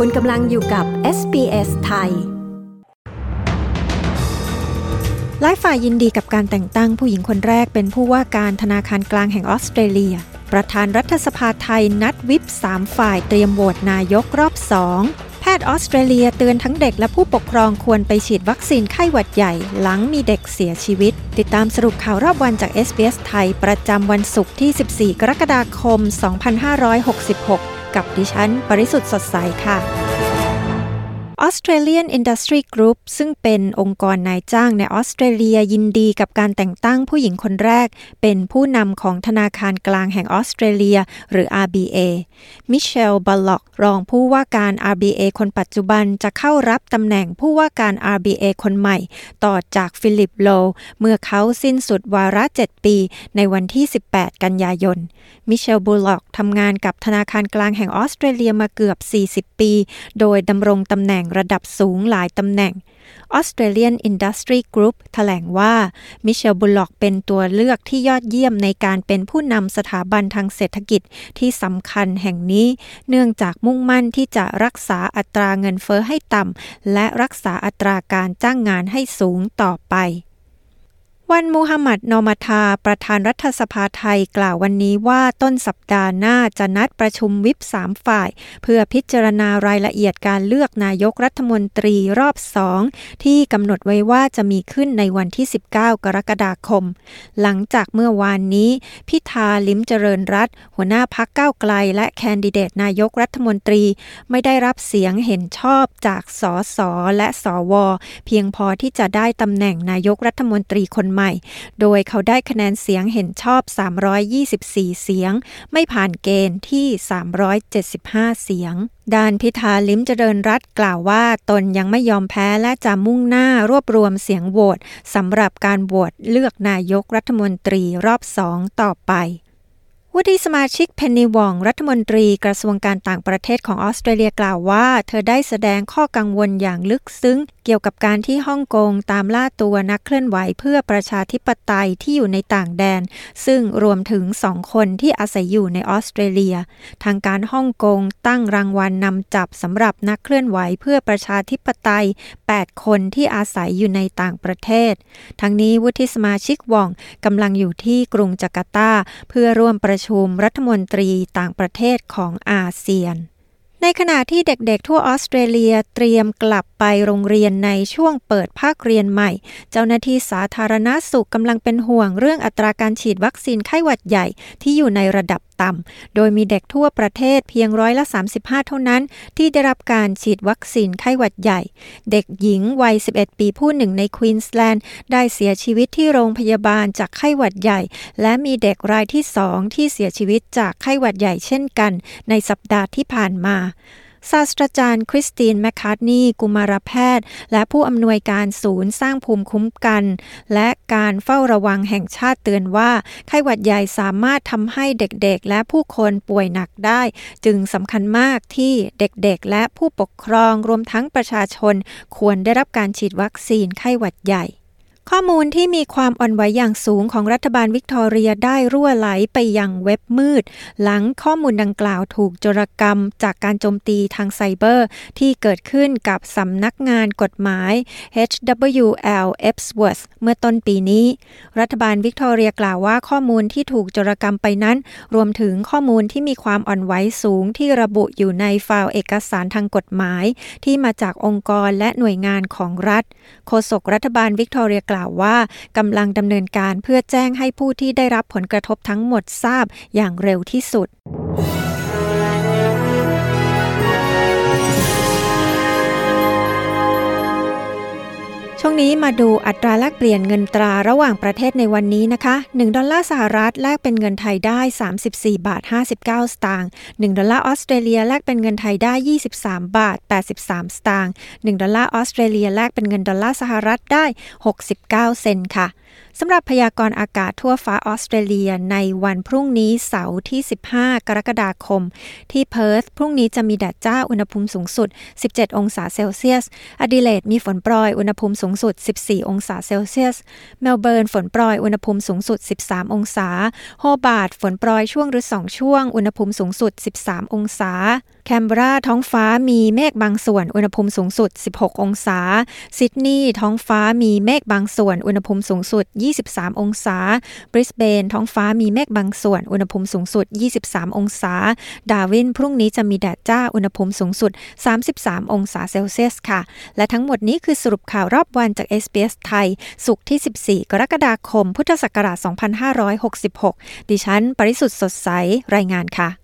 คุณกำลังอยู่กับ SBS ไทย หลายฝ่ายยินดีกับการแต่งตั้งผู้หญิงคนแรกเป็นผู้ว่าการธนาคารกลางแห่งออสเตรเลีย ประธานรัฐสภาไทยนัดวิป3ฝ่ายเตรียมโหวตนายกรอบ2แพทย์ออสเตรเลียเตือนทั้งเด็กและผู้ปกครองควรไปฉีดวัคซีนไข้หวัดใหญ่ หลังมีเด็กเสียชีวิต ติดตามสรุปข่าวรอบวันจาก SBS ไทย ประจำวันศุกร์ที่ 14 กรกฎาคม 2566 กับดิฉัน ปริสุทธ์สดใสค่ะ Australian Industry Group ซึ่งเป็นองค์กรนายจ้างในออสเตรเลียยินดีกับการแต่งตั้งผู้หญิงคนแรก เป็นผู้นำของธนาคารกลางแห่งออสเตรเลีย หรือ RBA มิเชลบัลล็อกรองผู้ว่าการ RBA คนปัจจุบันจะเข้ารับตำแหน่งผู้ว่าการ RBA คนใหม่ ต่อจากฟิลิปโล เมื่อเขาสิ้นสุดวาระ 7 ปี ในวันที่ 18 กันยายน มิเชลบูลล็อกทำงานกับธนาคารกลางแห่งออสเตรเลียมาเกือบ 40 ปี โดยดำรงตำแหน่งระดับสูงหลายตำแหน่ง Australian Industry Group แถลงว่ามิเชลบุลล็อกเป็นตัวเลือกที่ยอดเยี่ยมในการเป็นผู้นำสถาบันทางเศรษฐกิจที่สำคัญแห่งนี้ เนื่องจากมุ่งมั่นที่จะรักษาอัตราเงินเฟอ้อให้ต่ำและรักษาอัตราการจ้างงานให้สูงต่อไป วันมูฮัมหมัดนอมาทาประธานรัฐสภาไทยกล่าววันนี้ว่าต้นสัปดาห์หน้าจะนัดประชุมวิปสามฝ่าย เพื่อพิจารณารายละเอียดการเลือกนายกรัฐมนตรีรอบสองที่กำหนดไว้ว่าจะมีขึ้นในวันที่ 19 กรกฎาคม หลังจากเมื่อวานนี้ พิธาลิมเจริญรัตหัวหน้าพักก้าวไกล และแคนดิเดตนายกรัฐมนตรี ไม่ได้รับเสียงเห็นชอบจากสสและสว เพียงพอที่จะได้ตำแหน่งนายกรัฐมนตรีคนใหม่ม่ โดยเขาได้คะแนนเสียงเห็นชอบ 324 เสียง ไม่ผ่านเกณฑ์ที่ 375 เสียงด้านพิธาลิ้มเจริญรัตน์กล่าวว่า ตนยังไม่ยอมแพ้และจะมุ่งหน้ารวบรวมเสียงโหวตสำหรับการโหวตเลือกนายกรัฐมนตรีรอบสองต่อไป วุฒิสมาชิกเพนนีวอง รัฐมนตรีกระทรวงการต่างประเทศของออสเตรเลียกล่าวว่า เธอได้แสดงข้อกังวลอย่างลึกซึ้ง เกี่ยวกับการที่ฮ่องกงตามล่าตัวนักเคลื่อนไหวเพื่อประชาธิปไตยที่อยู่ในต่างแดน ซึ่งรวมถึงสองคนที่อาศัยอยู่ในออสเตรเลีย ทางการฮ่องกงตั้งรางวัลนนำจับสำหรับนักเคลื่อนไหวเพื่อประชาธิปไตย 8 คนที่อาศัยอยู่ในต่างประเทศ ทั้งนี้วุฒิสมาชิกวองกำลังอยู่ที่กรุงจาการ์ตาเพื่อร่วมประชุมรัฐมนตรีต่างประเทศของอาเซียน ในขณะที่เด็กๆทั่วออสเตรเลียเตรียมกลับไปโรงเรียนในช่วงเปิดภาคเรียนใหม่ เจ้าหน้าที่สาธารณาสุขกำลังเป็นห่วงเรื่องอัตราการฉีดวัคซีนไข้หวัดใหญ่ที่อยู่ในระดับต่ำ โดยมีเด็กทั่วประเทศเพียงร้อยละ 35 เท่านั้น ที่ได้รับการฉีดวัคซีนไข้หวัดใหญ่ เด็กหญิงวัย 11 ปีผู้หนึ่งในควีนสแลนด์ได้เสียชีวิตที่โรงพยาบาลจากไข้หวัดใหญ่ และมีเด็กรายที่สองที่เสียชีวิตจากไข้หวัดใหญ่เช่นกัน ในสัปดาห์ที่ผ่านมา ศาสตราจารย์คริสตินแมคคาร์นีกุมารแพทย์ และผู้อำนวยการศูนย์สร้างภูมิคุ้มกัน และการเฝ้าระวังแห่งชาติเตือนว่า ไข้หวัดใหญ่สามารถทำให้เด็กๆ และผู้คนป่วยหนักได้ จึงสำคัญมากที่เด็กๆ และผู้ปกครองรวมทั้งประชาชน ควรได้รับการฉีดวัคซีนไข้หวัดใหญ่ ข้อมูลที่มีความอ่อนไหวอย่างสูงของรัฐบาลวิกตอเรียได้รั่วไหลไปยังเว็บมืด หลังข้อมูลดังกล่าวถูกโจรกรรมจากการโจมตีทางไซเบอร์ ที่เกิดขึ้นกับสำนักงานกฎหมาย HWL Ebsworth เมื่อต้นปีนี้ รัฐบาลวิกตอเรียกล่าวว่าข้อมูลที่ถูกโจรกรรมไปนั้น รวมถึงข้อมูลที่มีความอ่อนไหวสูงที่ระบุอยู่ในไฟล์เอกสารทางกฎหมาย ที่มาจากองค์กรและหน่วยงานของรัฐโฆษกรัฐบาลวิกตอเรียกล่าวว่ากำลังดำเนินการเพื่อแจ้งให้ผู้ที่ได้รับผลกระทบทั้งหมดทราบอย่างเร็วที่สุด ช่วงนี้มาดูอัตราแลกเปลี่ยนเงินตราระหว่างประเทศในวันนี้นะคะ 1 ดอลลาร์สหรัฐแลกเป็นเงินไทยได้ 34 บาท 59 สตางค์ 1 ดอลลาร์ออสเตรเลียแลกเป็นเงินไทยได้ 23 บาท 83 สตางค์ 1 ดอลลาร์ออสเตรเลียแลกเป็นเงินดอลลาร์สหรัฐได้ 69 เซนต์ค่ะสำหรับพยากรณ์อากาศทั่วฟ้าออสเตรเลียในวันพรุ่งนี้เสาร์ที่ 15 กรกฎาคม ที่เพิร์ธพรุ่งนี้จะมีแดดจ้าอุณหภูมิสูงสุด 17 องศาเซลเซียส แอดิเลดมีฝนโปรยอุณหภูมิสูงสุด 14 องศาเซลเซียส เมลเบิร์นฝนโปรยอุณหภูมิสูงสุด 13 องศา โฮบาร์ตฝนโปรยช่วงหรือ 2 ช่วง อุณหภูมิสูงสุด 13 องศา แคนเบราท้องฟ้ามีเมฆบางส่วน อุณหภูมิสูงสุด 16 องศา ซิดนีย์ท้องฟ้ามีเมฆบางส่วน อุณหภูมิสูงสุด 23 องศา บริสเบนท้องฟ้ามีเมฆบางส่วน อุณหภูมิสูงสุด 23 องศา ดาวินพรุ่งนี้จะมีแดดจ้า อุณหภูมิสูงสุด 33 องศาเซลเซียสค่ะ และทั้งหมดนี้คือสรุปข่าวรอบวันจาก SBS ไทย สุขที่ 14 กรกฎาคม พุทธศักราช 2566 ดิฉัน ปริสุทธ์สดใส รายงานค่ะ